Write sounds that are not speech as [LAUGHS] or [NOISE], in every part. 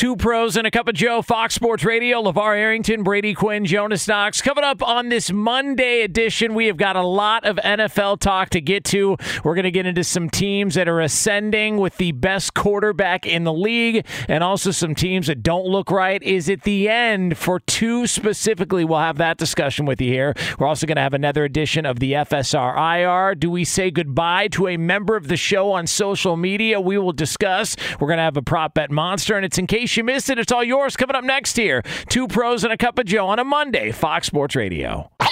Two pros and a cup of Joe, Fox Sports Radio, LeVar Arrington, Brady Quinn, Jonas Knox. Coming up on this Monday edition, we have got a lot of NFL talk to get to. We're going to get into some teams that are ascending with the best quarterback in the league and also some teams that don't look right. Is it the end for two specifically? We'll have that discussion with you here. We're also going to have another edition of the FSR IR. Do we say goodbye to a member of the show on social media? We will discuss. We're going to have a prop bet monster, and it's in case you missed it, it's all yours coming up next here. Two pros and a cup of Joe on a Monday, Fox Sports Radio. Now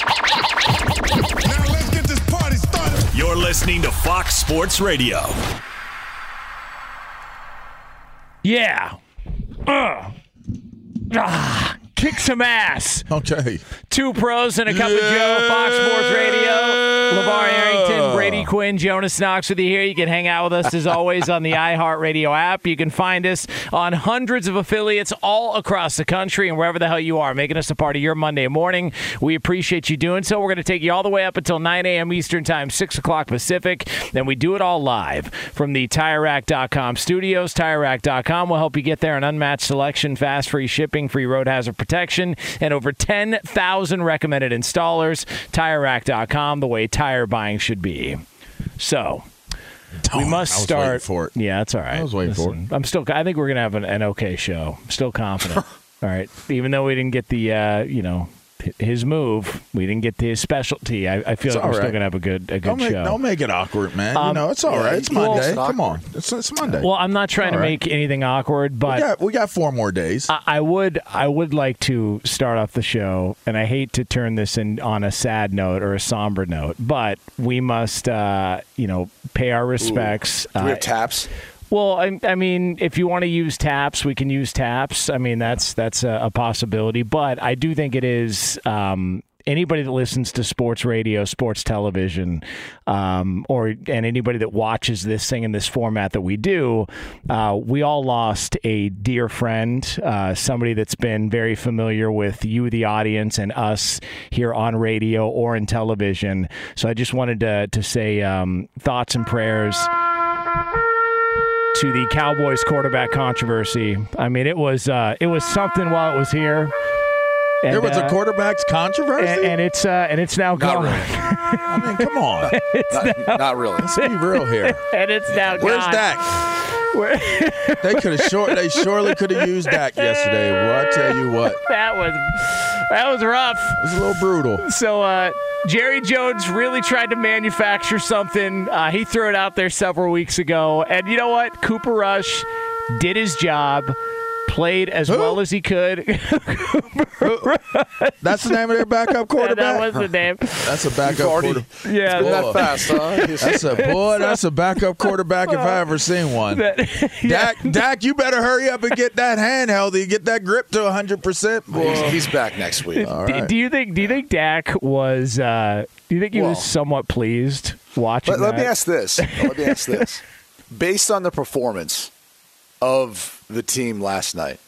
let's get this party started. You're listening to Fox Sports Radio. Yeah. Ugh. Ah, kick some ass. Okay. Two pros and a cup of Joe, Fox Sports Radio. LeVar Arrington, Brady Quinn, Jonas Knox with you here. You can hang out with us as [LAUGHS] always on the iHeartRadio app. You can find us on hundreds of affiliates all across the country and wherever the hell you are, making us a part of your Monday morning. We appreciate you doing so. We're going to take you all the way up until 9 a.m. Eastern Time, 6 o'clock Pacific. Then we do it all live from the TireRack.com studios. TireRack.com will help you get there. An unmatched selection, fast, free shipping, free road hazard protection, and over 10,000 recommended installers. TireRack.com, the way tire buying should be. So. We must start. for it. Yeah, that's all right. I was waiting for it. I'm still. I think we're gonna have an, an okay show. I'm still confident. [LAUGHS] all right, even though we didn't get the, uh, you know, his move, we didn't get to his specialty. I, I feel It's like we're all still gonna have a good, a good Don't make, show. don't make it awkward, man. you Um, know, it's all right. It's Monday. Come on. It's, it's Monday. well, I'm not trying to All right. make anything awkward, we, but got, we got four more days. I, I would I would like to start off the show, and I hate to turn this in on a sad note or a somber note, but we must uh, you know pay our respects. Do we Uh, have taps? Well, I, I mean, if you want to use taps, we can use taps. I mean, that's that's a, a possibility, but I do think it is. Um, Anybody that listens to sports radio, sports television, um, or and anybody that watches this thing in this format that we do, uh, we all lost a dear friend, uh, somebody that's been very familiar with you, the audience, and us here on radio or in television. So I just wanted to to say um, thoughts and prayers to the Cowboys quarterback controversy. I mean, it was uh, it was something while it was here. And, there was a uh, quarterback's controversy. and, and it's uh, and it's now gone. really. I mean, come on. [LAUGHS] Not, not really. [LAUGHS] Let's be real here. and it's now Where's gone. Where's Dak? [LAUGHS] They could have short. They surely could have used Dak yesterday. Well, I tell you what, [LAUGHS] that was that was rough. It was a little brutal. So uh, Jerry Jones really tried to manufacture something. Uh, he threw it out there several weeks ago, and you know what? Cooper Rush did his job. Played as well as he could. [LAUGHS] That's the name of their backup [LAUGHS] quarterback. that was the name. That's a backup quarterback. Yeah, Boy. that fast, huh? That's a boy. That's a backup quarterback if I ever seen one. [LAUGHS] Dak, Dak, you better hurry up and get that hand healthy, get that grip to 100, percent boy. He's, he's back next week. All Do, right. do you think? Do you think Dak was? Uh, do you think he Well- was somewhat pleased watching Let, let me ask this. Let me ask this. Based on the performance of the team last night,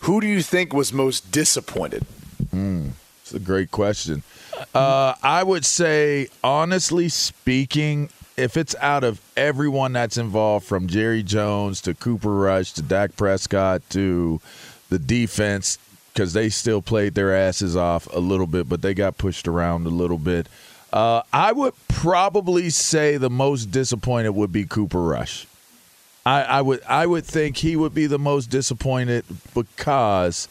who do you think was most disappointed? It's a great question. Uh, I would say, honestly speaking, if it's out of everyone that's involved, from Jerry Jones to Cooper Rush to Dak Prescott to the defense, because they still played their asses off a little bit, but they got pushed around a little bit. Uh, I would probably say the most disappointed would be Cooper Rush. I, I would I would think he would be the most disappointed because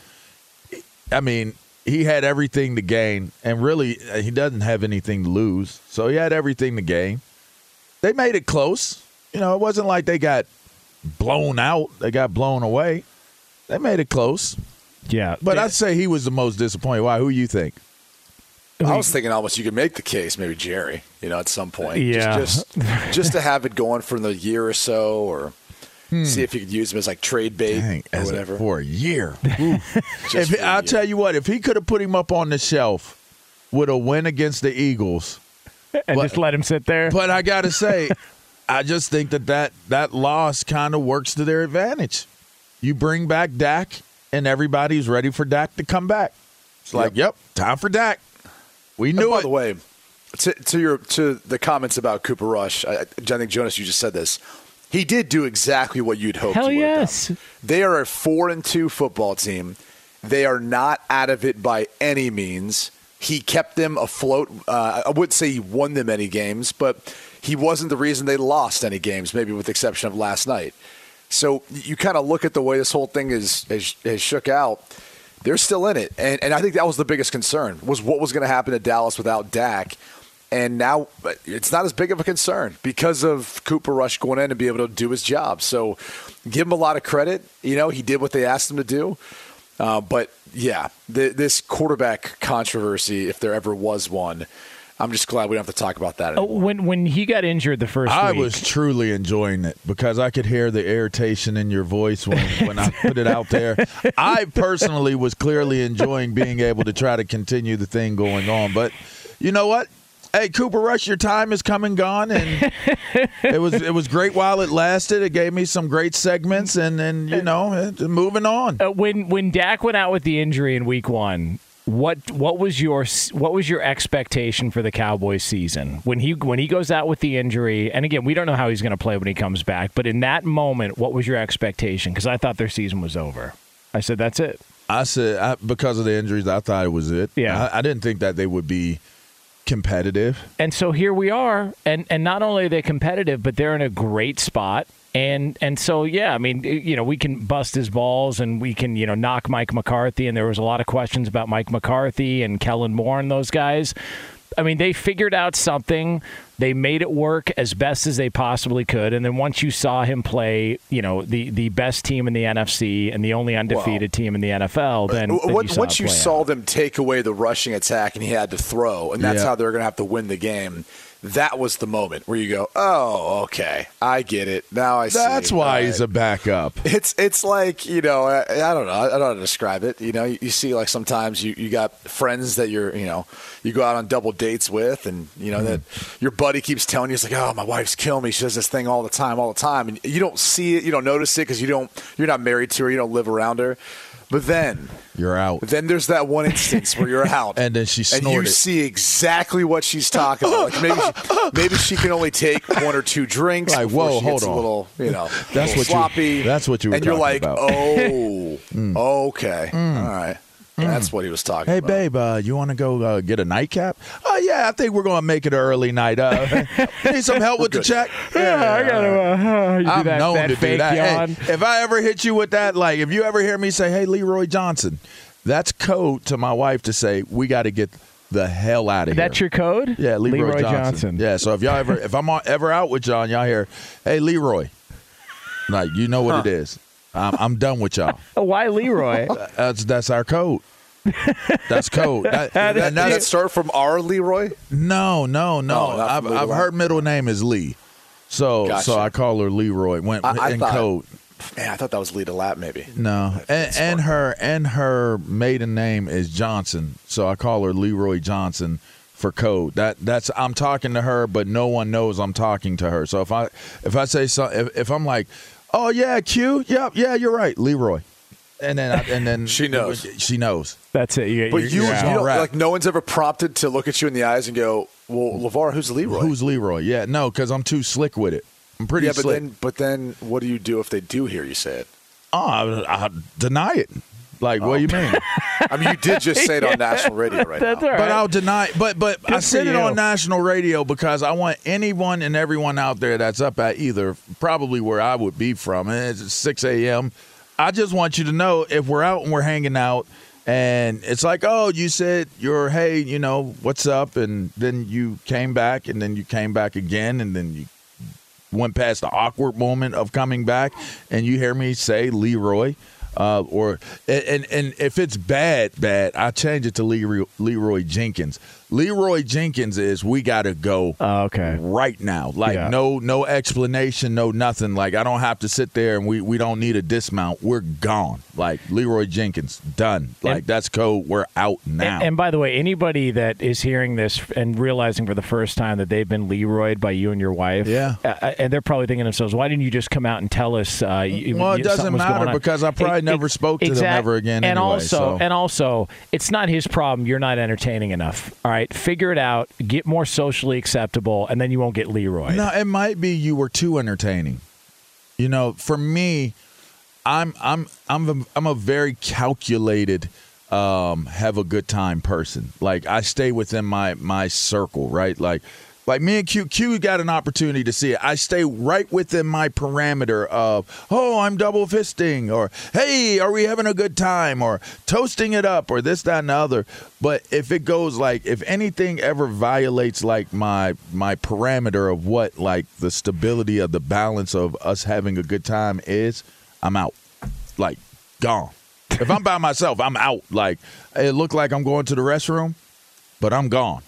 I mean, he had everything to gain, and really, uh, he doesn't have anything to lose. So he had everything to gain. They made it close. You know, it wasn't like they got blown out, they got blown away. They made it close. yeah, But I'd say he was the most disappointed. Why? Who you think? I was thinking almost you could make the case, maybe Jerry, you know, at some point. Yeah. Just, just, just to have it going for the year or so, or Hmm. see if you could use him as like trade bait Dang, or as a- whatever. for a year. [LAUGHS] Just if, for a I'll year. tell you what, if he could have put him up on the shelf with a win against the Eagles, and but- just let him sit there. But I got to say, [LAUGHS] I just think that that, that loss kind of works to their advantage. You bring back Dak, and everybody's ready for Dak to come back. It's like, yep, time for Dak. We And knew by it. the way, to, to your to the comments about Cooper Rush, I, I think Jonas, you just said this. He did do exactly what you'd hoped. Hell he yes. They are a four and two football team. They are not out of it by any means. He kept them afloat. Uh, I wouldn't say he won them any games, but he wasn't the reason they lost any games. Maybe with the exception of last night. So you kind of look at the way this whole thing is has, has shook out. They're still in it, and and I think that was the biggest concern was what was going to happen to Dallas without Dak. And now it's not as big of a concern because of Cooper Rush going in and be able to do his job. So give him a lot of credit. You know, he did what they asked him to do. Uh, but yeah, th- this quarterback controversy, if there ever was one, I'm just glad we don't have to talk about that Oh, anymore. when when he got injured the first I week, was truly enjoying it because I could hear the irritation in your voice when, when I put it out there. I personally was clearly enjoying being able to try to continue the thing going on. But you know what? Hey, Cooper Rush, your time is come and gone, and [LAUGHS] it was it was great while it lasted. It gave me some great segments, and then you know, moving on. uh, when when Dak went out with the injury in Week One. What what was your what was your expectation for the Cowboys season when he when he goes out with the injury and again we don't know how he's going to play when he comes back but in that moment what was your expectation because I thought their season was over I said that's it I said I, because of the injuries, I thought it was it. Yeah. I, I didn't think that they would be competitive. and so here we are and and not only are they competitive but they're in a great spot. And and so yeah i mean you know we can bust his balls and we can you know knock mike mccarthy. And there was a lot of questions about mike mccarthy and kellen moore and those guys i mean they figured out something they made it work as best as they possibly could and then once you saw him play you know the the best team in the nfc and the only undefeated team in the nfl then, then What- you saw once you saw out. them take away the rushing attack and he had to throw, and that's Yeah. how they're going to have to win the game. That was the moment where you go, "Oh, okay, I get it now." I see. That's why All he's a backup. It's it's like you know I, I don't know I don't know how to describe it. You know you, you see like sometimes you, you got friends that you're you know you go out on double dates with, and you know that hmm. your buddy keeps telling you it's like oh my wife's killing me. She does this thing all the time, all the time, and you don't see it, you don't notice it because you don't you're not married to her, you don't live around her. But then You're out. then there's that one instance where you're out, [LAUGHS] And then she and you see exactly what she's talking about. Like maybe she, maybe she can only take one or two drinks. Like, whoa, she gets hold on. a little, you know, That's what You, that's what you were. And you're like, about. oh, [LAUGHS] mm. okay, mm. all right. That's what he was talking about. Hey, about. babe, uh, you want to go uh, get a nightcap? Oh, yeah, I think we're going to make it an early night. Uh, [LAUGHS] need some help with the check? yeah, I gotta uh, I'm that, known that to do that. Hey, if I ever hit you with that, like if you ever hear me say, "Hey, Leroy Johnson," that's code to my wife to say we got to get the hell out of here. That's your code? yeah, Leroy, Leroy Johnson. Johnson. Yeah, so if y'all ever if I'm ever out with y'all y'all hear, "Hey, Leroy," like you know what it is. I'm, I'm done with y'all. [LAUGHS] Oh, why Leroy? Uh, that's that's our code. That's code. That, [LAUGHS] Does that's- that start from our Leroy? no, no, oh, no. Oh, I've, I've heard middle name is Lee, so Gotcha. so I call her Leroy. Went I- I in thought- code. Man, I thought that was Lita Lap, maybe. No, and, and smart. her and her maiden name is Johnson, so I call her Leroy Johnson for code. That that's I'm talking to her, but no one knows I'm talking to her. So if I if I say so, if, if I'm like, oh yeah, Q, yep, yeah, you're right, Leroy, and then I, and then [LAUGHS] She knows. [LAUGHS] she knows. That's it. You, But you're- you, you're you out. right. like, no one's ever prompted to look at you in the eyes and go, "Well, LeVar, who's Leroy?" Who's Leroy? Yeah, no, because I'm too slick with it. I'm pretty yeah, but slick. then, but then, what do you do if they do hear you say it? oh, I, I deny it. Like, what do oh, you mean? I mean, you did just say it on [LAUGHS] national radio right That's now. all right. But I'll deny. But but I said it on national radio because I want anyone and everyone out there that's up at either probably where I would be from. And it's six a.m. I just want you to know if we're out and we're hanging out. And it's like, oh, you said you're, hey, you know, what's up? And then you came back, and then you came back again, and then you went past the awkward moment of coming back, and you hear me say Leroy, uh, or and and if it's bad, bad, I change it to Leroy, Leroy Jenkins. Leroy Jenkins is we got to go Oh, okay. right now. Like Yeah. no no explanation, no nothing. Like I don't have to sit there and we we don't need a dismount. We're gone. Like Leroy Jenkins done. Like And- that's code. We're out now. And, and by the way, anybody that is hearing this and realizing for the first time that they've been Leroyed by you and your wife, Yeah. uh, and they're probably thinking to themselves, "Why didn't you just come out and tell us?" Uh, you, Well, it doesn't something was going matter because I probably never spoke to them ever again And anyway, also, so. and also, it's not his problem. You're not entertaining enough. All right, figure it out. Get more socially acceptable, and then you won't get Leroy. No, it might be you were too entertaining. You know, for me, I'm I'm I'm a, I'm a very calculated, um, have a good time person. Like I stay within my my circle, right? Like like me and Q Q got an opportunity to see it. I stay right within my parameter of oh I'm double fisting or hey are we having a good time or toasting it up or this that and the other. But if it goes like if anything ever violates like my my parameter of what like the stability of the balance of us having a good time is, I'm out. Like gone. If I'm by myself, I'm out. Like it looked like I'm going to the restroom, but I'm gone.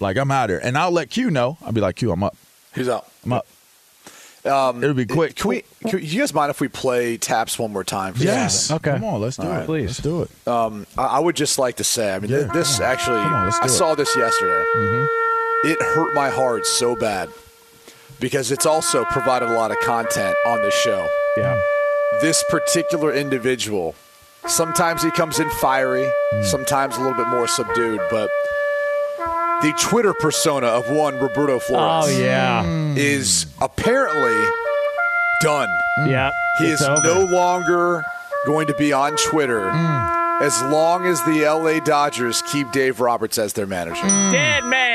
Like I'm out here, and I'll let Q know. I'll be like, Q, I'm up. Who's out? I'm up. Um, It'll be quick. Can we? Can, you guys mind if we play taps one more time? for Yes. Okay. Come on, let's do All it. right. Please. let's do it. Um, I, I would just like to say, I mean, Yeah, th- this actually, Come on, let's do I it. Mm-hmm. saw this yesterday. It hurt my heart so bad because it's also provided a lot of content on the show. Yeah. This particular individual, sometimes he comes in fiery, Mm. sometimes a little bit more subdued, but the Twitter persona of one Roberto oh, Flores Oh yeah. is apparently done. Mm. Yeah. He is over. no longer going to be on Twitter mm. as long as the LA Dodgers keep Dave Roberts as their manager. dead man.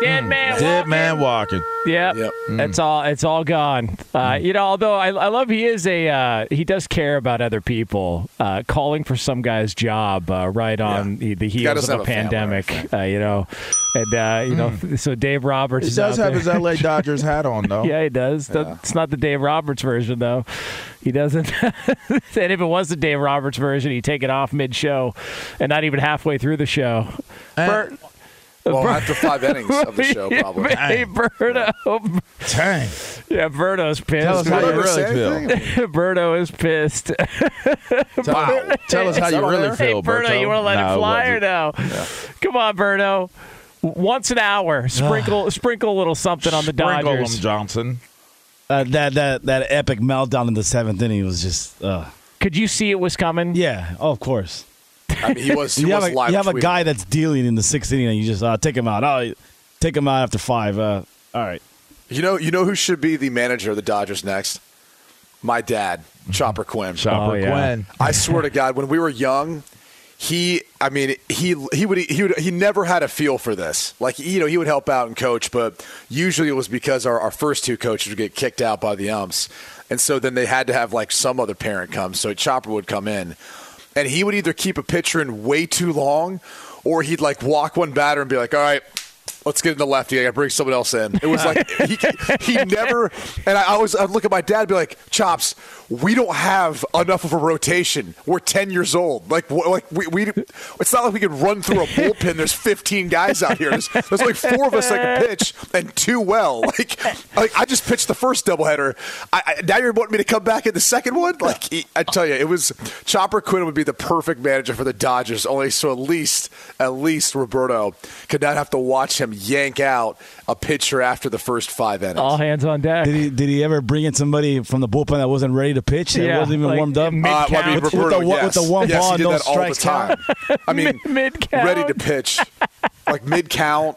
Dead man. Dead walking. man walking. Yep. Yep. It's all it's all gone. Uh, you know, although I, I love he is a uh, he does care about other people. Uh, calling for some guy's job uh, right on the, the heels doesn't of a have a family, pandemic. uh, you know, and uh, you know, so Dave Roberts He is does have there. his LA Dodgers hat on though. [LAUGHS] Yeah, he does. That- It's not the Dave Roberts version, though. He doesn't. [LAUGHS] and if it was the Dave Roberts version, he'd take it off mid-show, and not even halfway through the show. Bert, Well, Bert- after five innings of the [LAUGHS] show, probably. Hey, Berto. Dang. Yeah, Berto's pissed. Tell us pissed. how you really feel. [LAUGHS] Berto is pissed. Wow. [LAUGHS] Tell us how Is you really hey, feel, Berto, Berto. you want to let No, it fly or wasn't. no? Come on, Berto. Once an hour, sprinkle sprinkle a little something on the Sprinkle 'em, Dodgers. Johnson. Uh, that that that epic meltdown in the seventh inning was just, uh, Could you see it was coming? yeah. Oh, of course. I mean, he was. He you was have, a, live you have a guy that's dealing in the sixth inning, and you just uh, take him out. Oh, take him out after five. Uh, all right. You know, you know who should be the manager of the Dodgers next? My dad, Chopper Quinn. Chopper Oh, yeah. Quinn. I swear to God, when we were young, he, I mean, he he would he would he never had a feel for this. Like you know, he would help out and coach, but usually it was because our, our first two coaches would get kicked out by the umps, and so then they had to have like some other parent come. So Chopper would come in, and he would either keep a pitcher in way too long, or he'd like walk one batter and be like, "All right, let's get in the lefty. I got to bring someone else in. It was like he, he never. And I always I'd look at my dad and be like, Chops, we don't have enough of a rotation. We're ten years old. Like like we, we it's not like we can run through a bullpen. There's 15 guys out here. There's, there's like four of us that can pitch and two well. Like like I just pitched the first doubleheader. I, I, now you're wanting me to come back in the second one? Like I tell you, it was Chopper Quinn would be the perfect manager for the Dodgers. Only so at least at least Roberto could not have to watch him yank out a pitcher after the first five innings. All hands on deck. Did he did he ever bring in somebody from the bullpen that wasn't ready to pitch? That Yeah, wasn't even like warmed up. mid- Uh, well, I mean, With- with Roberto, the one- with yes. the one yes, ball, he did no that all the strikes time. count. I [LAUGHS] mean, Mid- mid-count. ready to pitch, like mid count.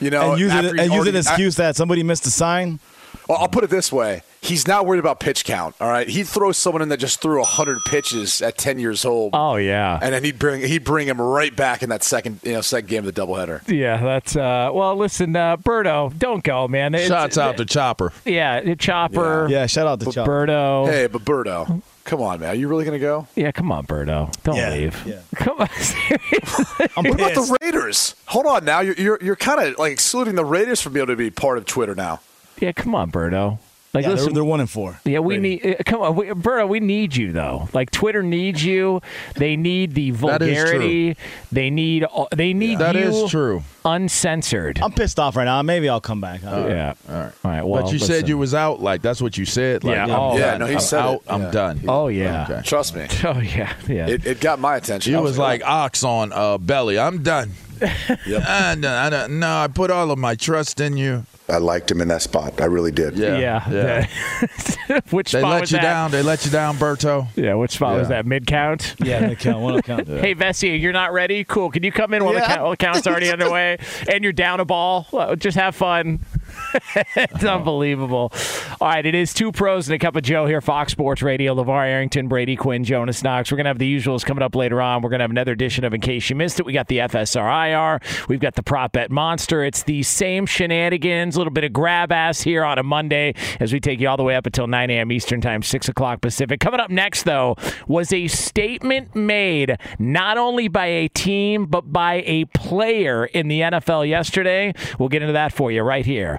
You know, and use it after and use an excuse that somebody missed a sign. Well, I'll put it this way: he's not worried about pitch count. All right, he'd throw someone in that just threw hundred pitches at ten years old. Oh yeah. and then he'd bring he'd bring him right back in that second you know second game of the doubleheader. Yeah, that's uh well listen, uh Berto, don't go, man. It's- Shots out to Chopper. Yeah, Chopper. Yeah, shout out to Chop. Berto. Hey, but Berto, come on, man, are you really gonna go? Yeah, come on, Berto. Don't Yeah, leave. yeah. Come on. I'm [LAUGHS] What about the Raiders? Hold on, now you're you're, you're kind of like excluding the Raiders from being able to be part of Twitter now. Yeah, come on, Berto. Like Yeah, they're, listen, they're one and four. Yeah, we Brady. need. Uh, come on, we, Berto. We need you though. Like Twitter needs you. They need the That is true. vulgarity. They need. all- They need That you is true. uncensored. I'm pissed off right now. Maybe I'll come back. Yeah. All right. All right. Well, but you said listen. you was out. Like that's what you said. Like, Yeah, I'm oh, Yeah, done. no, he I'm said out. it. I'm Yeah. done. Oh yeah. Okay. Trust me, [LAUGHS] Oh yeah. Yeah. it, it got my attention. You I was like ox on uh, belly. I'm done. [LAUGHS] Yep. I'm. I don't, no, I put all of my trust in you. I liked him in that spot. I really did. Yeah. yeah. yeah. [LAUGHS] which They spot let was you that? down. They let you down, Berto. Yeah. Which spot was that? Mid count. yeah, they count. One will count. Hey, Vessi, you're not ready? Cool. Can you come in while, the, Yeah. count, while the count's already underway [LAUGHS] and you're down a ball? Just have fun. It's unbelievable. All right, it is two pros and a cup of Joe here, Fox Sports Radio. LeVar Arrington, Brady Quinn, Jonas Knox. We're going to have the usuals coming up later on. We're going to have another edition of In Case You Missed It. We got the FSRIR. We've got the Prop Bet Monster. It's the same shenanigans, a little bit of grab ass here on a Monday as we take you all the way up until 9 a.m. Eastern Time, 6 o'clock Pacific. Coming up next, though, was a statement made not only by a team, but by a player in the NFL yesterday. We'll get into that for you right here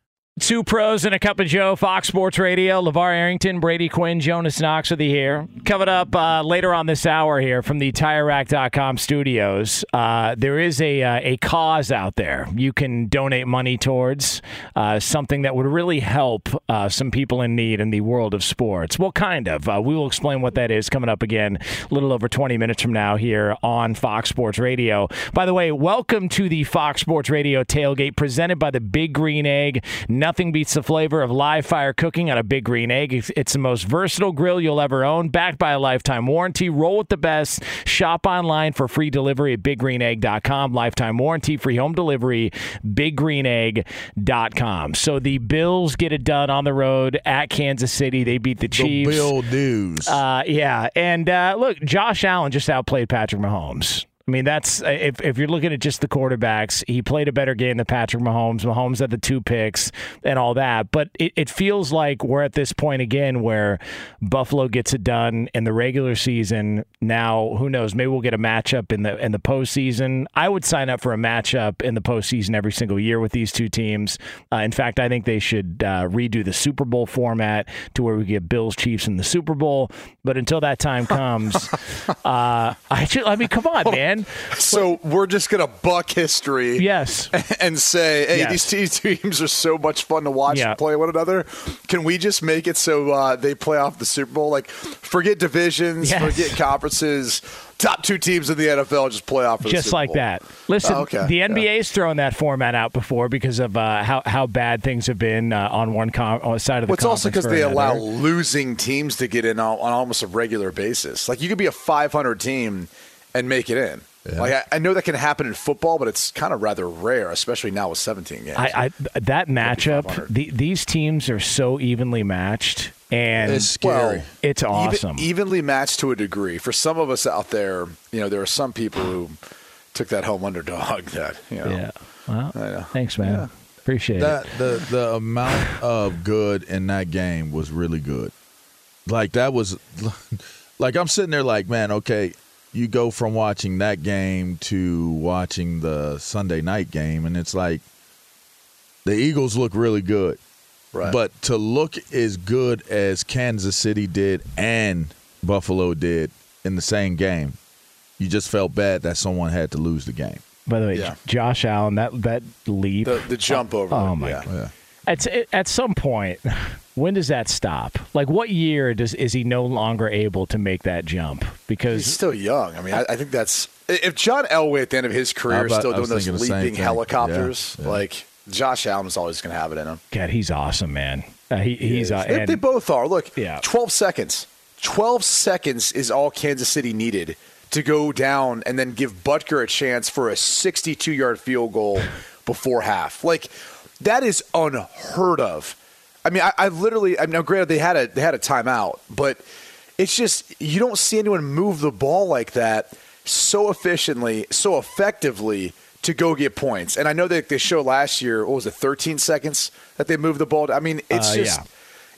Two pros and a cup of Joe, Fox Sports Radio. LeVar Arrington, Brady Quinn, Jonas Knox with you here. Coming up uh, later on this hour here from the TireRack.com studios, uh, there is a, uh, a cause out there you can donate money towards, uh, something that would really help uh, some people in need in the world of sports. Well, kind of. Uh, we will explain what that is coming up again a little over 20 minutes from now here on Fox Sports Radio. By the way, welcome to the Fox Sports Radio tailgate presented by the Big Green Egg. Nothing beats the flavor of live fire cooking on a Big Green Egg. It's the most versatile grill you'll ever own, backed by a lifetime warranty. Roll with the best. Shop online for free delivery at biggreenegg.com. Lifetime warranty, free home delivery, biggreenegg.com. So the Bills get it done on the road at Kansas City. They beat the Chiefs. The Bill dues. Uh, yeah. And uh, look, Josh Allen just outplayed Patrick Mahomes. I mean, that's if, if you're looking at just the quarterbacks, he played a better game than Patrick Mahomes. Mahomes had the two picks and all that. But it, it feels like we're at this point again where Buffalo gets it done in the regular season. Now, who knows? Maybe we'll get a matchup in the in the postseason. I would sign up for a matchup in the postseason every single year with these two teams. Uh, in fact, I think they should uh, redo the Super Bowl format to where we get Bills Chiefs in the Super Bowl. But until that time comes, [LAUGHS] uh, I should, I mean, come on, man. So we're just gonna buck history, yes, [LAUGHS] and say, hey, Yes. these two [LAUGHS] teams are so much fun to watch Yeah. and play one another. Can we just make it so uh, they play off the Super Bowl? Like, forget divisions, Yes. forget conferences. Top two teams in the NFL just play off just like that. Listen, Oh, okay. the Yeah. NBA's thrown that format out before because of uh, how how bad things have been uh, on one com- on side of the. Well, it's also because they another. allow losing teams to get in on, on almost a regular basis. Like you could be a 500 team and make it in. Like I, I know that can happen in football, but it's kind of rather rare, especially now with 17 games. I, I that matchup. The, these teams are so evenly matched, and It's scary. Well, it's Even- awesome. evenly matched to a degree. For some of us out there, you know, there are some people who took that home underdog. [LAUGHS] That you know, yeah. Well, know. thanks, man. Appreciate that it. the the amount of good in that game was really good. Like that was [LAUGHS] like I'm sitting there like, man, okay, you go from watching that game to watching the Sunday night game and it's like the Eagles look really good. Right. But to look as good as Kansas City did and Buffalo did in the same game, you just felt bad that someone had to lose the game. By the way, Yeah. Josh Allen, that that leap, the, the jump over. Oh it, my yeah. god! At at some point, when does that stop? Like, what year does is he no longer able to make that jump? Because He's still young. I mean, I, I think that's if John Elway at the end of his career I is still doing those the same leaping helicopters, Yeah, yeah. like Josh Allen's always going to have it in him. God, he's awesome, man. Uh, he, he's uh, they, and- they both are. Look, Yeah. 12 seconds. 12 seconds is all Kansas City needed to go down and then give Butker a chance for a 62 yard field goal before half. Like, that is unheard of. I mean, I, I literally, I mean, now granted, they had a, they had a timeout, but it's just, you don't see anyone move the ball like that so efficiently, so effectively to go get points. And I know that they show last year, what was it, 13 seconds that they moved the ball? I mean, it's Uh, just yeah.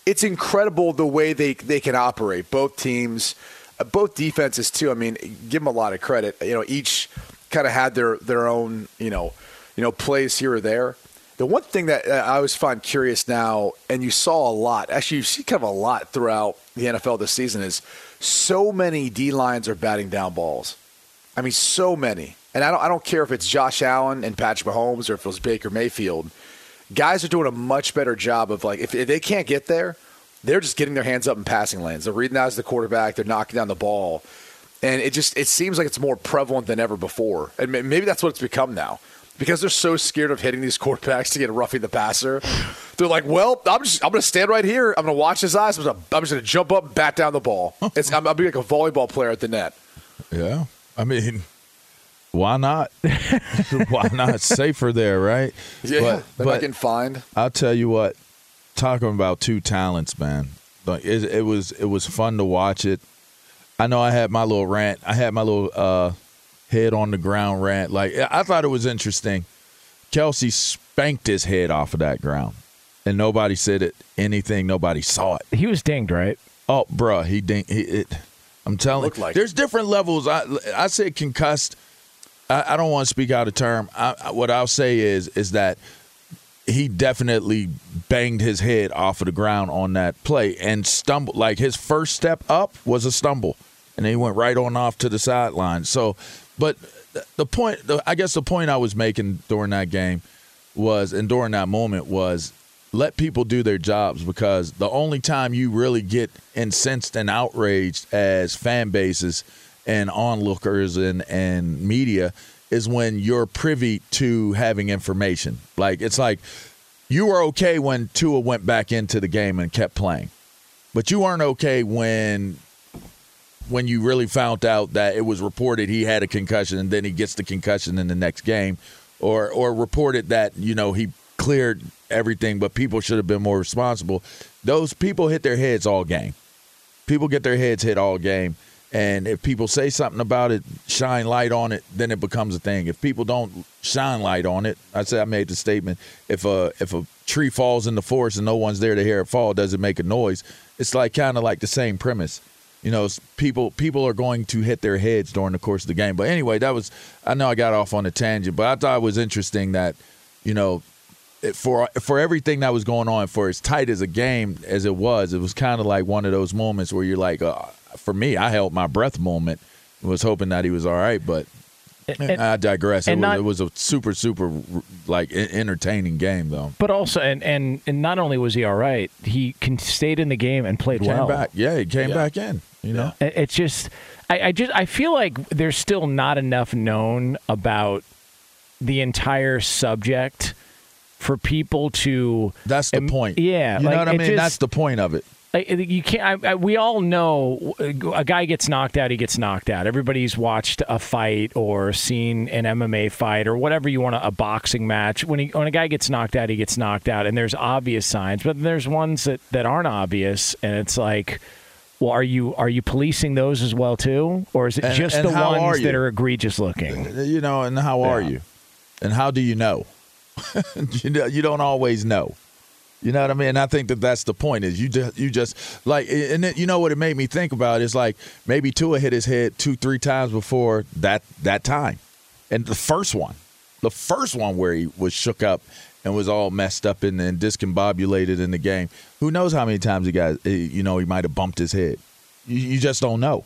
it's incredible the way they they can operate. Both teams, uh, both defenses too. I mean, give them a lot of credit. You know, each kind of had their their own you know you know plays here or there. The one thing that uh, I always find curious now, and you saw a lot, actually, you see kind of a lot throughout the NFL this season, is so many D lines are batting down balls. I mean, so many. And I don't, I don't care if it's Josh Allen and Patrick Mahomes or if it was Baker Mayfield. guys are doing a much better job of like if, if they can't get there, they're just getting their hands up in passing lanes. They're reading that as the quarterback. They're knocking down the ball, and it just it seems like it's more prevalent than ever before. And maybe that's what it's become now. Because they're so scared of hitting these quarterbacks to get roughing the passer, they're like, "Well, I'm just I'm going to stand right here. I'm going to watch his eyes. I'm, gonna, I'm just going to jump up, and bat down the ball. [LAUGHS] It's I'm, I'll be like a volleyball player at the net." Yeah. I mean, why not? [LAUGHS] why not? Safer there, right? Yeah, they're not getting fined. I'll tell you what. Talking about two talents, man. Like it, it was it was fun to watch it. I know I had my little rant. I had my little uh, head on the ground rant. Like I thought it was interesting. Kelsey spanked his head off of that ground, and nobody said it anything. Nobody saw it. He was dinged, right? Oh, bruh, he dinged. He, it, I'm telling Looked you, like there's different levels. I I said concussed. I, I don't want to speak out of term. I, I- what I'll say is is that he definitely banged his head off of the ground on that play and stumbled. Like his first step up was a stumble, and he went right on off to the sideline. So, but the- point, I guess the point I was making during that game was, and during that moment was, let people do their jobs because the only time you really get incensed and outraged as fan bases and onlookers and, and media is when you're privy to having information. Like it's like you were okay when Tua went back into the game and kept playing, but you weren't okay when when you really found out that it was reported he had a concussion and then he gets the concussion in the next game, or or reported that you know he cleared everything, but people should have been more responsible. Those people hit their heads all game. People get their heads hit all game. And if people say something about it, shine light on it, then it becomes a thing. If people don't shine light on it, I say I made the statement. If a if a tree falls in the forest and no one's there to hear it fall, does it make a noise? It's like kind of like the same premise. You know, people people are going to hit their heads during the course of the game. But anyway, that was I know I got off on a tangent, but I thought it was interesting that you know for for everything that was going on, for as tight as a game as it was, it was kind of like one of those moments where you're like, uh, for me, I held my breath moment, was hoping that he was all right, but. And- I digress. It was, not- it was a super, super like entertaining game, though. But also, and, and and not only was he all right, he stayed in the game and played well. Back, yeah, he came back in. You know, It- It's just, I, I just, I feel like there's still not enough known about the entire subject for people to. That's the um, point. Yeah, you know what I mean. just- That's the point of it. like, you can't. I, I, we all know a guy gets knocked out. He gets knocked out. Everybody's watched a fight or seen an MMA fight or whatever you want to, a boxing match. When he when a guy gets knocked out, he gets knocked out, and there's obvious signs, but there's ones that, that aren't obvious, and it's like. Well, are you are you policing those as well too, or is it And- just and the how are ones that are egregious looking? You know, and how are Yeah. you? And how do you know? [LAUGHS] you know, you don't always know. You know what I mean? I think that that's the point. Is you just you just like, and then, you know what it made me think about is like maybe Tua hit his head two three times before that that time, and the first one, the first one where he was shook up and was all messed up and, and discombobulated in the game. Who knows how many times he got? eh, You know, he might have bumped his head. You, you just don't know.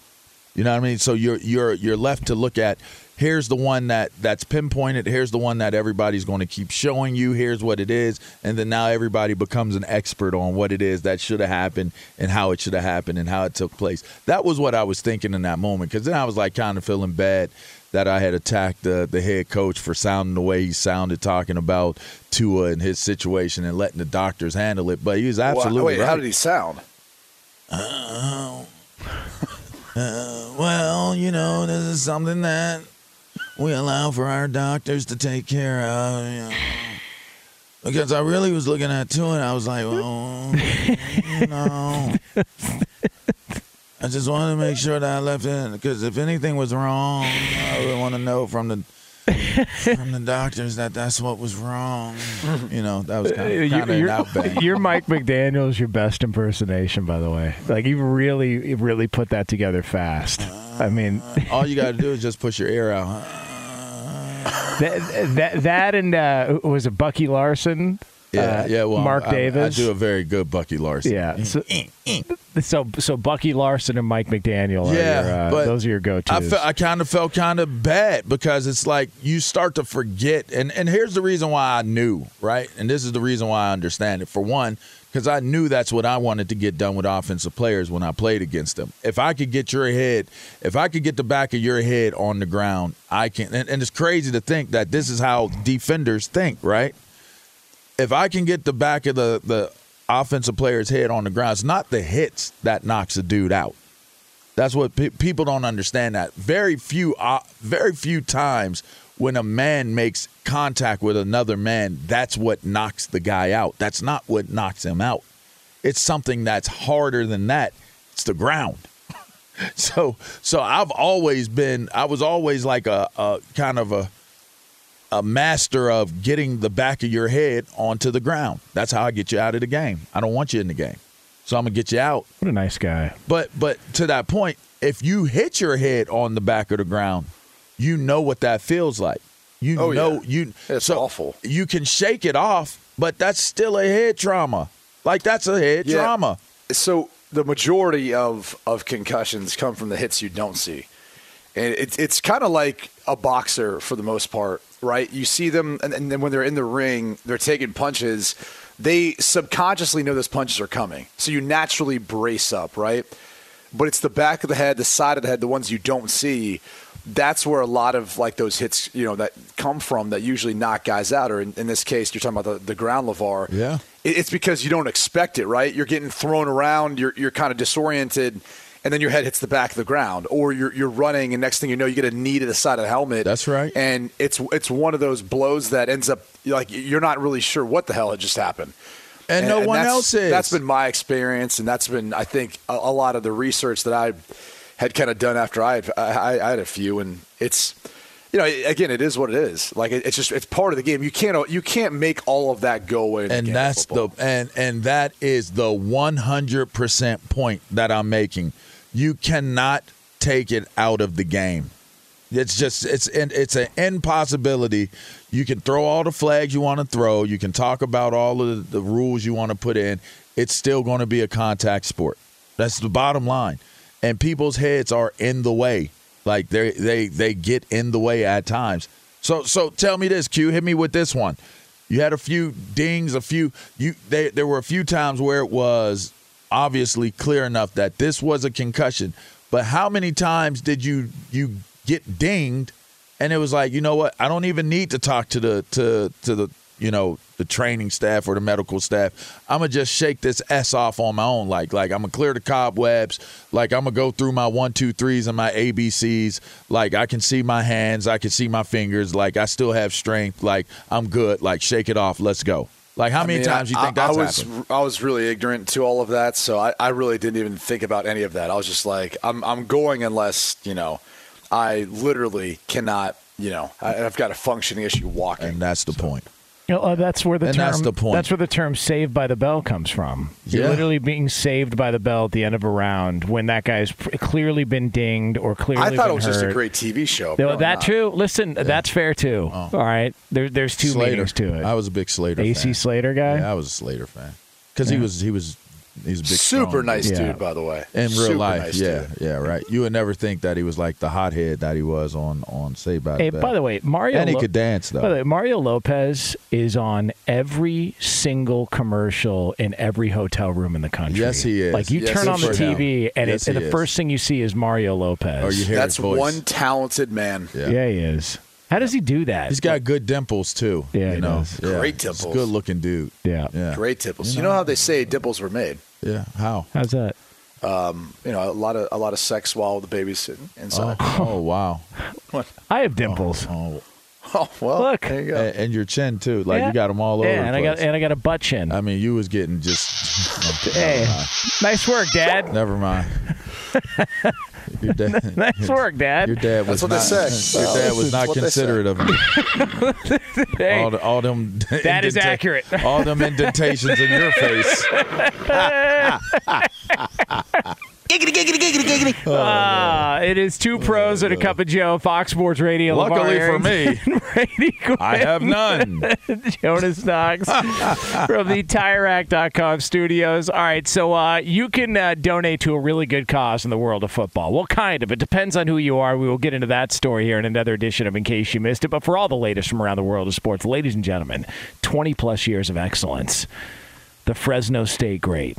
You know what I mean? So you're you're you're left to look at here's the one that that's pinpointed, here's the one that everybody's going to keep showing you, here's what it is, and then now everybody becomes an expert on what it is that should have happened and how it should have happened and how it took place. That was what I was thinking in that moment cuz then I was like kind of feeling bad that I had attacked the the head coach for sounding the way he sounded talking about Tua and his situation and letting the doctors handle it, but he was absolutely Wait, right. how did he sound? Uh, uh, well, you know, this is something that we allow for our doctors to take care of. You know. Because I really was looking at two and I was like, well, you know. [LAUGHS] I just wanted to make sure that I left it because if anything was wrong, I would want to know from the from the doctors that that's what was wrong. You know, that was kind of, kind of an you're, outbang. [LAUGHS] you're Mike McDaniel's your best impersonation, by the way. Like you really, you really put that together fast. I mean, All you got to do is just push your ear out. [LAUGHS] that that, that and uh, was it Bucky Larson? Yeah, uh, yeah. Well, Mark I, Davis. I do a very good Bucky Larson. Yeah. So, so, so Bucky Larson and Mike McDaniel. Are Yeah, your, uh, but those are your go-tos. I, fe- I kind of felt kind of bad because it's like you start to forget. And, and here's the reason why I knew, right? And this is the reason why I understand it. For one, because I knew that's what I wanted to get done with offensive players when I played against them. If I could get your head, if I could get the back of your head on the ground, I can. And, and it's crazy to think that this is how defenders think, right? If I can get the back of the, the offensive player's head on the ground, it's not the hits that knocks a dude out. That's what pe- people don't understand. That very few, uh, very few times when a man makes contact with another man, that's what knocks the guy out. That's not what knocks him out. It's something that's harder than that. It's the ground. [LAUGHS] so, so I've always been. I was always like a, a kind of a a master of getting the back of your head onto the ground. That's how I get you out of the game. I don't want you in the game. So I'm gonna get you out. What a nice guy. But but to that point, if you hit your head on the back of the ground, you know what that feels like. You Oh, know yeah. you It's so awful. You can shake it off, but that's still a head trauma. Like that's a head Yeah. trauma. So the majority of of concussions come from the hits you don't see, and it's it's kind of like a boxer for the most part, right? You see them, and, and then when they're in the ring, they're taking punches. They subconsciously know those punches are coming, so you naturally brace up, right? But it's the back of the head, the side of the head, the ones you don't see. That's where a lot of like those hits, you know, that come from that usually knock guys out. Or in, in this case, you're talking about the, the ground LeVar. Yeah. It- It's because you don't expect it, right? You're getting thrown around, you're, you're kind of disoriented, and then your head hits the back of the ground. Or you're, you're running, and next thing you know, you get a knee to the side of the helmet. That's right. And it's it's one of those blows that ends up like you're not really sure what the hell had just happened. And no one else is. That's been my experience, and that's been, I think, a, a lot of the research that I had kind of done after I had, I, I had a few, and it's, you know, again, it is what it is. Like it, it's just it's part of the game. You can't you can't make all of that go away. in the and that's the and and that is the 100% point that I'm making. You cannot take it out of the game. It's just it's it's an impossibility. You can throw all the flags you want to throw. You can talk about all of the, rules you want to put in. It's still going to be a contact sport. That's the bottom line. And people's heads are in the way. Like they they they get in the way at times. So so tell me this, Q. Hit me with this one. You had a few dings, a few you they, there were a few times where it was obviously clear enough that this was a concussion. But how many times did you you get dinged and it was like, you know what, I don't even need to talk to the to to the you know, the training staff or the medical staff. I'm gonna just shake this S off on my own. Like, like I'm gonna clear the cobwebs. Like I'm gonna go through my one, two, threes and my ABCs. Like I can see my hands, I can see my fingers. Like I still have strength. Like I'm good. Like shake it off. Let's go. Like how I many mean, times you I- think that's I was happened? I was really ignorant to all of that, so I, I really didn't even think about any of that. I was just like, I'm I'm going unless you know, I literally cannot. You know, I, I've got a functioning issue walking. And that's the point. You know, uh, that's where the And term that's the point. that's where the term "saved by the bell" comes from. You're literally being saved by the bell at the end of a round when that guy's pr- clearly been dinged or clearly. I thought been it was just a great TV show. No, that not. too. Listen, that's fair too. Oh. All right, there, there's two Slater. meanings to it. I was a big Slater. AC fan. Slater guy. Yeah, I was a Slater fan because he was he was he's a big Super strong nice dude. dude, by the way. In real Super life, nice yeah, dude. yeah, right. You would never think that he was like the hothead that he was on on Say by Hey, the by the way, Mario and he Lo- could dance though. By the way, Mario Lopez is on every single commercial in every hotel room in the country. Yes, he is. Like you Yes, turn on the for him. TV, and, Yes, it, and the is. first thing you see is Mario Lopez. Or you hear That's his voice. one talented man. Yeah. he is. How does he do that? He's got good dimples too. Yeah, you he know, does. Yeah. Great He's a dimples. good looking dude. Yeah, yeah, Great dimples. You know how they say dimples were made? yeah. How? How's that? Um, you know, a lot of a lot of sex while the baby's sitting inside. Oh, oh wow. [LAUGHS] I have dimples. Oh, [LAUGHS] Oh, well, Look. there you go. and, and your chin too. Like Yeah. you got them all over. yeah, the and I got and I got a butt chin. I mean, you was getting just. [LAUGHS] hey, nice work, Dad. Never mind. Your dad, [LAUGHS] nice work, Dad. Your dad was That's what they not, say. Your dad was not what they say. considerate of you. [LAUGHS] Hey, all, all them. that is indenta- accurate. [LAUGHS] All them indentations in your face. Giggity, giggity, giggity, giggity. Ah, it is two pros and a cup of Joe, Fox Sports Radio. Luckily for me, [LAUGHS] I have none. [LAUGHS] Jonas Knox from the TireRack.com studios. All right, so uh, you can uh, donate to a really good cause in the world of football. Well, kind of. It depends on who you are. We will get into that story here in another edition of In Case You Missed It. But for all the latest from around the world of sports, ladies and gentlemen, 20 plus years of excellence. The Fresno State great,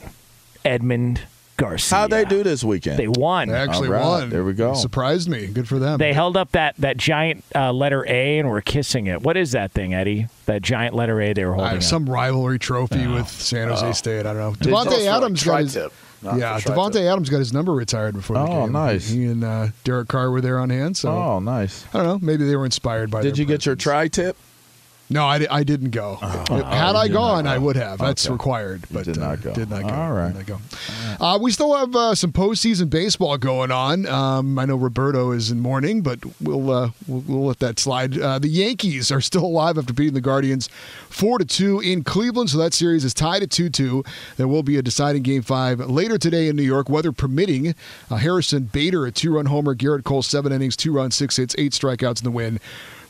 Edmund Garcia. How'd they do this weekend? They won. They actually All right, won. there we go. Surprised me. Good for them. They held up that that giant uh, letter A and were kissing it. What is that thing, Eddie? That giant letter A they were Uh, holding. up. some rivalry trophy with San Jose Oh. State. I don't know. Did- Davante Adams like, got his, tri-tip, not yeah. for. Davante Adams got his number retired before the Oh, game. nice. He and uh, Derek Carr were there on hand. So Oh, nice. I don't know. Maybe they were inspired by. Did their you get your presence. tri-tip? No, I, I didn't go. Had I gone, not I would have. That's Okay. required, but did uh, not go. Did not go. All right. Did go. Uh, we still have uh, some postseason baseball going on. Um, I know Roberto is in mourning, but we'll uh, we'll, we'll let that slide. Uh, the Yankees are still alive after beating the Guardians four to two in Cleveland, so that series is tied at two two. There will be a deciding game five later today in New York, weather permitting. Uh, Harrison Bader a two run homer, Gerrit Cole seven innings, two runs, six hits, eight strikeouts in the win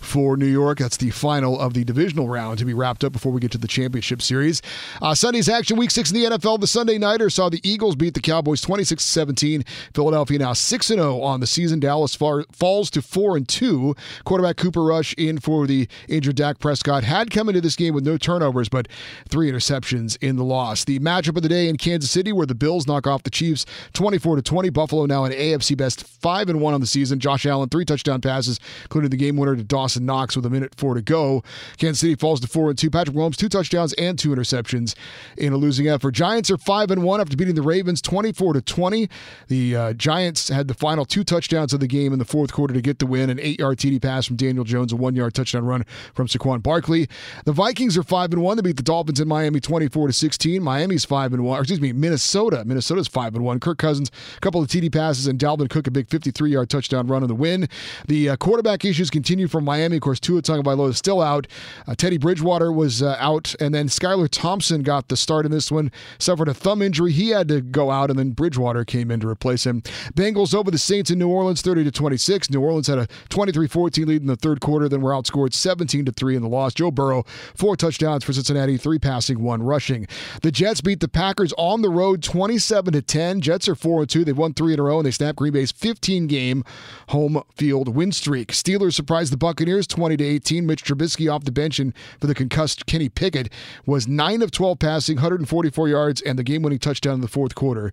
for New York. That's the final of the divisional round to be wrapped up before we get to the championship series. Uh, Sunday's action, week six in the NFL. The Sunday Nighter saw the Eagles beat the Cowboys 26 17. Philadelphia now 6 0 on the season. Dallas far, falls to 4 and 2. Quarterback Cooper Rush in for the injured Dak Prescott had come into this game with no turnovers, but three interceptions in the loss. The matchup of the day in Kansas City, where the Bills knock off the Chiefs 24 to 20. Buffalo now an AFC best 5 and 1 on the season. Josh Allen, three touchdown passes, including the game winner to Dawson Knox with a minute four to go. Kansas City falls to four and two. Patrick Mahomes two touchdowns and two interceptions in a losing effort. Giants are five and one after beating the Ravens twenty four to twenty. The uh, Giants had the final two touchdowns of the game in the fourth quarter to get the win. An eight yard TD pass from Daniel Jones, a one yard touchdown run from Saquon Barkley. The Vikings are five and one. They beat the Dolphins in Miami twenty four to sixteen. Miami's five and one. Excuse me, Minnesota. Minnesota's five and one. Kirk Cousins a couple of TD passes and Dalvin Cook a big fifty three yard touchdown run in the win. The uh, quarterback issues continue from Miami. Of course, Tua Tagovailoa is still out. Uh, Teddy Bridgewater was uh, out, and then Skylar Thompson got the start in this one. Suffered a thumb injury. He had to go out, and then Bridgewater came in to replace him. Bengals over the Saints in New Orleans, 30 to 26. New Orleans had a 23-14 lead in the third quarter, then were outscored 17 to three in the loss. Joe Burrow four touchdowns for Cincinnati, three passing, one rushing. The Jets beat the Packers on the road, 27 to 10. Jets are four and two. They've won three in a row, and they snap Green Bay's 15 game home field win streak. Steelers surprised the Buccaneers 20 to 18. Mitch Trubisky off the bench and for the concussed Kenny Pickett was 9 of 12 passing, 144 yards and the game-winning touchdown in the fourth quarter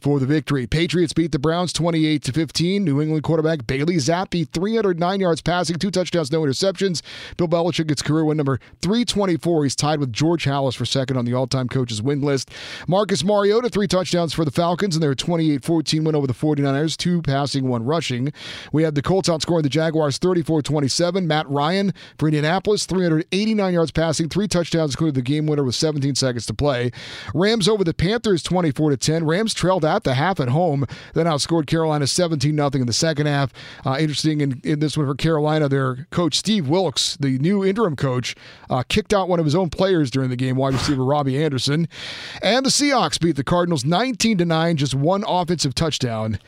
for the victory. Patriots beat the Browns 28 to 15. New England quarterback Bailey Zappe 309 yards passing, two touchdowns, no interceptions. Bill Belichick gets career win number 324. He's tied with George Halas for second on the all-time coaches win list. Marcus Mariota three touchdowns for the Falcons and their 28-14 win over the 49ers, two passing, one rushing. We had the Colts outscoring the Jaguars 34-27. Matt Ryan for Indianapolis 389 yards passing, three touchdowns including the game winner with 17 seconds to play. Rams over the Panthers 24 to 10. Rams trailed at the half at home, then outscored Carolina 17 0 in the second half. Uh, interesting in, in this one for Carolina, their coach Steve Wilks, the new interim coach, uh, kicked out one of his own players during the game, wide receiver Robbie Anderson. And the Seahawks beat the Cardinals 19 to 9, just one offensive touchdown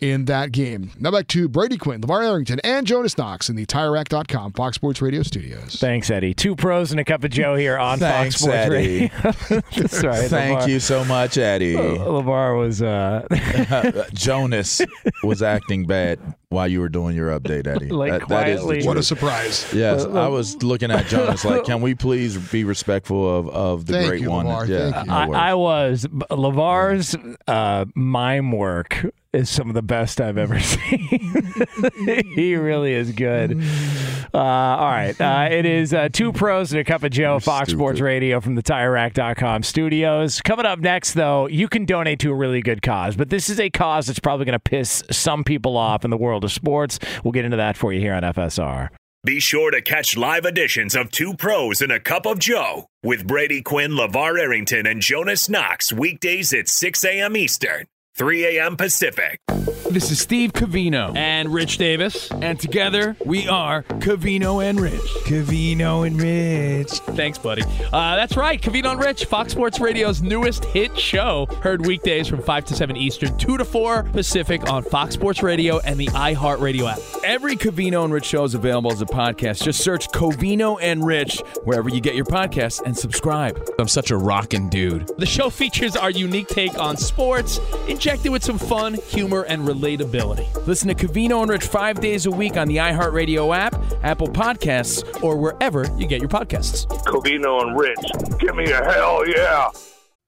in that game. Now back to Brady Quinn, LeVar Arrington, and Jonas Knox in the TireRack.com Fox Sports Radio studios. Thanks, Eddie. Two pros and a cup of Joe here on Thanks, Fox Sports Eddie. Radio. [LAUGHS] That's right. [LAUGHS] Thank LeVar. you so much, Eddie. LeVar was. [LAUGHS] Uh, Jonas was acting bad while you were doing your update, Eddie. Like That- that is the quietly. What a surprise. Yes, Uh, I was looking at Jonas like, can we please be respectful of, of the Thank great you, one? Lamar. Yeah, Thank you. I. I was. LeVar's uh, mime work is some of the best I've ever [LAUGHS] seen. he really is good. Uh, all right. Uh, it is uh, two pros and a cup of Joe, Fox Sports Radio from the TireRack.com studios. Coming up next, though, you can donate to a really good cause, but this is a cause that's probably going to piss some people off in the world of sports. We'll get into that for you here on FSR. Be sure to catch live editions of Two Pros and a Cup of Joe with Brady Quinn, LeVar Arrington, and Jonas Knox weekdays at 6 a.m. Eastern, 3 a.m. Pacific. This is Steve Covino and Rich Davis, and together we are Covino and Rich. Covino and Rich. Thanks, buddy. Uh, that's right, Covino and Rich, Fox Sports Radio's newest hit show. Heard weekdays from 5 to 7 Eastern, 2 to 4 Pacific on Fox Sports Radio and the iHeartRadio app. Every Covino and Rich show is available as a podcast. Just search Covino and Rich wherever you get your podcasts and subscribe. I'm such a rockin' dude. The show features our unique take on sports, injected with some fun, humor, and relatability. Listen to Covino and Rich five days a week on the iHeartRadio app, Apple Podcasts, or wherever you get your podcasts. Covino and Rich. Give me a hell yeah.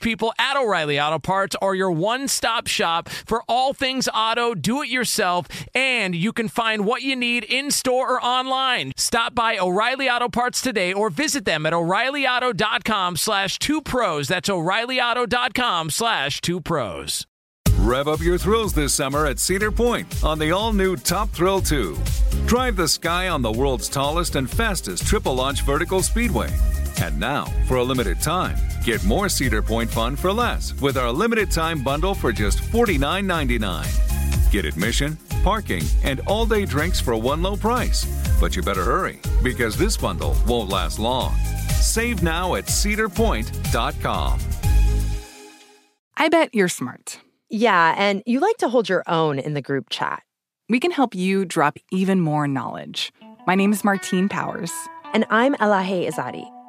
people at O'Reilly Auto Parts are your one stop shop for all things auto, do it yourself, and you can find what you need in store or online. Stop by O'Reilly Auto Parts today or visit them at o'ReillyAuto.com slash two pros. That's o'ReillyAuto.com slash two pros. Rev up your thrills this summer at Cedar Point on the all new Top Thrill 2. Drive the sky on the world's tallest and fastest triple launch vertical speedway. And now, for a limited time, get more Cedar Point fun for less with our limited time bundle for just $49.99. Get admission, parking, and all day drinks for one low price. But you better hurry because this bundle won't last long. Save now at cedarpoint.com. I bet you're smart. Yeah, and you like to hold your own in the group chat. We can help you drop even more knowledge. My name is Martine Powers. And I'm Elahe Izadi.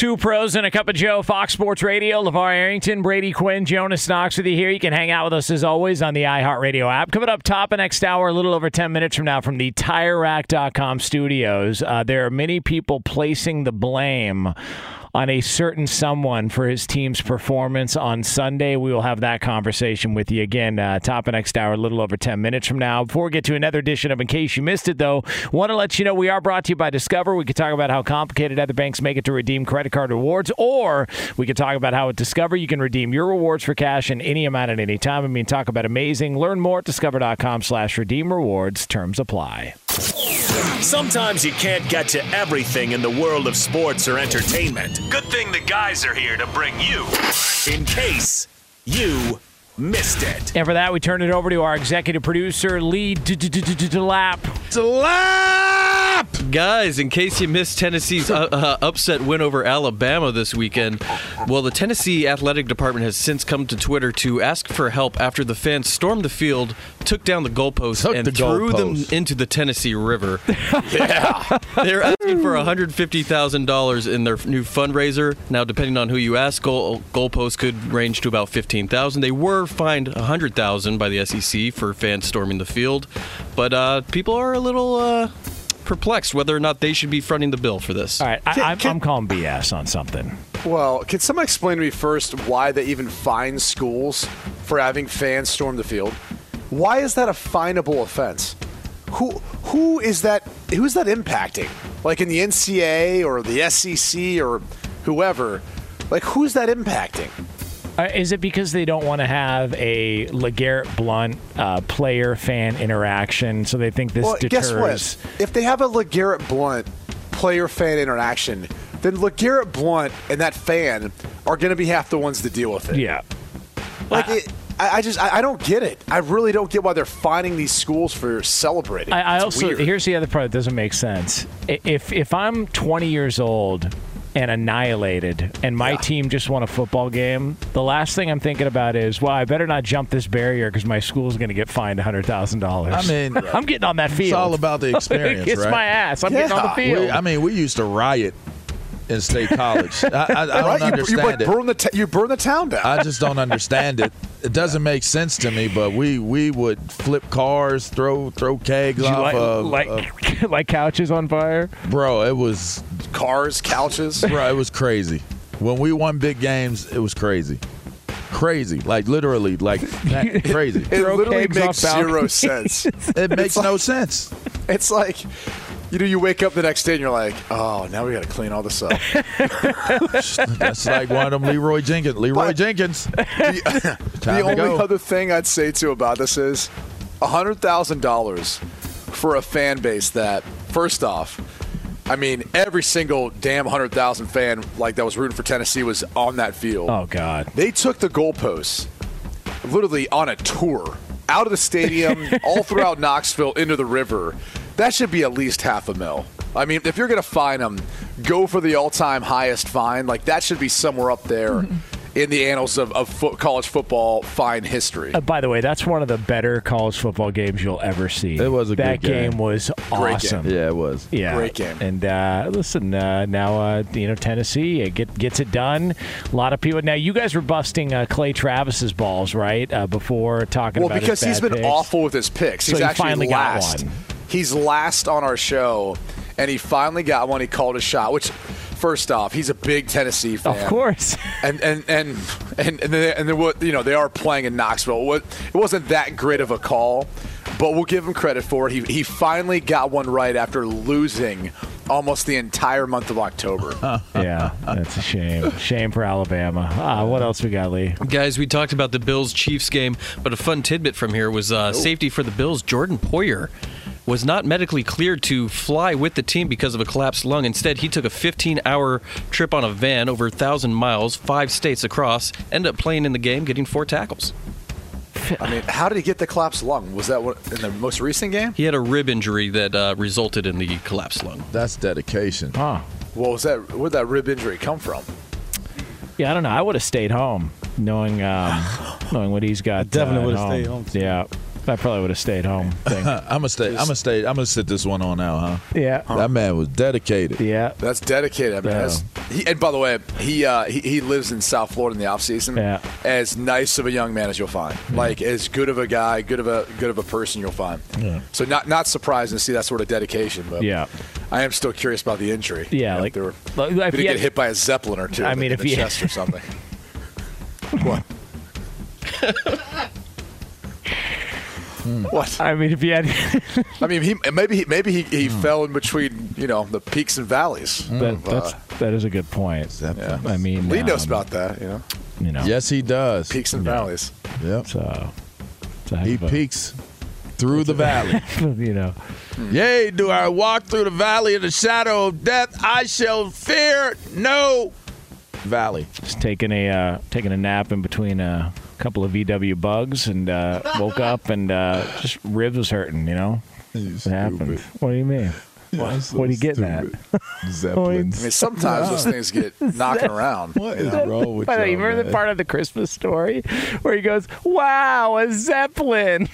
Two pros and a cup of Joe, Fox Sports Radio, LeVar Arrington, Brady Quinn, Jonas Knox with you here. You can hang out with us as always on the iHeartRadio app. Coming up top of next hour, a little over 10 minutes from now from the TireRack.com studios, uh, there are many people placing the blame on a certain someone for his team's performance on Sunday. We will have that conversation with you again, uh, top of next hour, a little over 10 minutes from now. Before we get to another edition of In Case You Missed It, though, want to let you know we are brought to you by Discover. We could talk about how complicated other banks make it to redeem credit card rewards, or we could talk about how at Discover you can redeem your rewards for cash in any amount at any time. I mean, talk about amazing. Learn more at discover.com slash redeem rewards. Terms apply. Sometimes you can't get to everything in the world of sports or entertainment. Good thing the guys are here to bring you in case you missed it. And for that, we turn it over to our executive producer, Lee Delap. Delap! Guys, in case you missed Tennessee's uh, uh, upset win over Alabama this weekend, well, the Tennessee Athletic Department has since come to Twitter to ask for help after the fans stormed the field, took down the goalposts, Took and the threw goalposts. them into the Tennessee River. [LAUGHS] yeah. They're asking for $150,000 in their new fundraiser. Now, depending on who you ask, goal, goalposts could range to about 15000 They were fined 100,000 by the SEC for fans storming the field, but uh, people are a little uh, perplexed whether or not they should be fronting the bill for this. All right, I, I'm, I'm calling BS on something. Well, can someone explain to me first why they even fine schools for having fans storm the field? Why is that a finable offense? Who who is that? Who's that impacting? Like in the NCAA or the SEC or whoever? Like who's that impacting? Uh, is it because they don't want to have a LeGarrette Blount uh, player fan interaction, so they think this well, deters? guess what? If they have a LeGarrette Blount player fan interaction, then LeGarrette Blount and that fan are going to be half the ones to deal with it. Yeah. Like it, I, I just I, I don't get it. I really don't get why they're finding these schools for celebrating. I, I also weird. here's the other part that doesn't make sense. If if I'm 20 years old and annihilated, and my team just won a football game, the last thing I'm thinking about is, well, I better not jump this barrier because my school's going to get fined hundred thousand dollars. I mean, [LAUGHS] uh, I'm getting on that field. It's all about the [LAUGHS] experience, Kiss right? my ass. I'm getting on the field. We- I mean, we used to riot in state college. I, I, I don't Right? You- you, understand like it. burn the t- you burn the town down. I just don't understand it. It doesn't make sense to me. But we we would flip cars, throw throw kegs Did you off like, of, like, of- [LAUGHS] like couches on fire? bro. It was cars, couches. [LAUGHS] bro. It was crazy. When we won big games, it was crazy, crazy. Like literally, like that- [LAUGHS] crazy. It literally makes zero sense. [LAUGHS] It makes It's no sense. It's like, you know, you wake up the next day and you're like, oh, now we got to clean all this up. That's like one of them Leeroy Jenkins. Leeroy But- Jenkins. the Time to only go. other thing I'd say too about this is hundred thousand dollars for a fan base that, first off, I mean, every single damn hundred thousand fan like that was rooting for Tennessee was on that field. Oh God! They took the goalposts literally on a tour out of the stadium, [LAUGHS] all throughout Knoxville into the river. That should be at least half a mil. I mean, if you're going to fine them, go for the all-time highest fine. Like that should be somewhere up there mm-hmm. In the annals of, of fo- college football fine history. Uh, by the way, that's one of the better college football games you'll ever see. It was a that good game. was awesome. game. Yeah, it was. Yeah, Great game. And uh, listen, uh, now uh, you know Tennessee uh, get, gets it done. A lot of people. Now you guys were busting uh, Clay Travis's balls, right? Uh, before talking about it. Well, because his he's bad been picks. awful with his picks. So He's he actually finally got last. one. He's last on our show, and he finally got one. He called a shot. Which, first off, he's a big Tennessee fan. Of course. and and and and and, they, and they, were- you know they are playing in Knoxville. It wasn't that great of a call, but we'll give him credit for it. He he finally got one right after losing almost the entire month of October. [LAUGHS] yeah, that's a shame. Shame for Alabama. Ah, what else we got, Lee? Guys, we talked about the Bills Chiefs game, but a fun tidbit from here was uh, safety for the Bills. Jordan Poyer was not medically cleared to fly with the team because of a collapsed lung. Instead, he took a 15 hour trip on a van over 1,000 miles, five states across, ended up playing in the game, getting four tackles. I mean, how did he get the collapsed lung? Was that what, in the most recent game? He had a rib injury that uh, resulted in the collapsed lung. That's dedication. Huh. Well, was that where'd that rib injury come from? Yeah, I don't know. I would have stayed home, knowing um, [GASPS] knowing what he's got. definitely uh, would have stayed home. Yeah, I probably would have stayed home. Think. [LAUGHS] I'm gonna stay. I'm gonna stay. I'm gonna sit this one on now, huh? yeah, That man was dedicated. yeah. That's dedicated. I mean, Yeah. that's, he, and by the way, he, uh, he he lives in South Florida in the off season. Yeah. As nice of a young man as you'll find. Like as good of a guy, good of a good of a person you'll find. Yeah. So not not surprising to see that sort of dedication, but Yeah. I am still curious about the injury. Yeah, You know, like- if they were, like, if did he he get had- hit by a zeppelin or two? I in mean, the, if in the he- chest or something. [LAUGHS] what? [LAUGHS] What? I mean, if you had [LAUGHS] I mean, he maybe he, maybe he, he fell in between you know the peaks and valleys. that, of, uh, that's a good point. yeah. I mean, Lee knows um, about that. You know, you know. Yes, he does. peaks and valleys. Yep. So, it's He of a- peeks through the valley. [LAUGHS] you know. Yea, do I walk through the valley of the shadow of death? I shall fear no valley. Just taking a uh, taking a nap in between a couple of VW bugs, and uh, woke up and uh, just ribs was hurting. You know, it happened. What do you mean? [LAUGHS] Yes, what are you getting [LAUGHS] at? Zeppelins. I mean, sometimes those things get [LAUGHS] knocking around. What is wrong with By the way, you y'all, remember the part of the Christmas story where he goes, "Wow, a zeppelin!"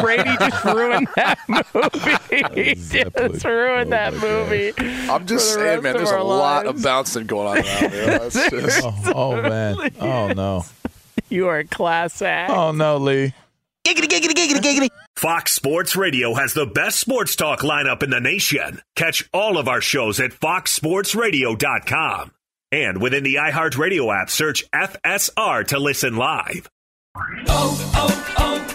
Brady just ruined that movie. He just ruined that movie. I'm just saying, man, there's a our lot of bouncing going on around here. That's just, Oh, oh, man. Oh no. You are a class act. Oh no, Lee. Giggity, giggity, giggity, giggity. Fox Sports Radio has the best sports talk lineup in the nation. Catch all of our shows at foxsportsradio.com. And within the iHeartRadio app, search FSR to listen live. Oh, oh, oh,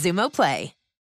Xumo Play.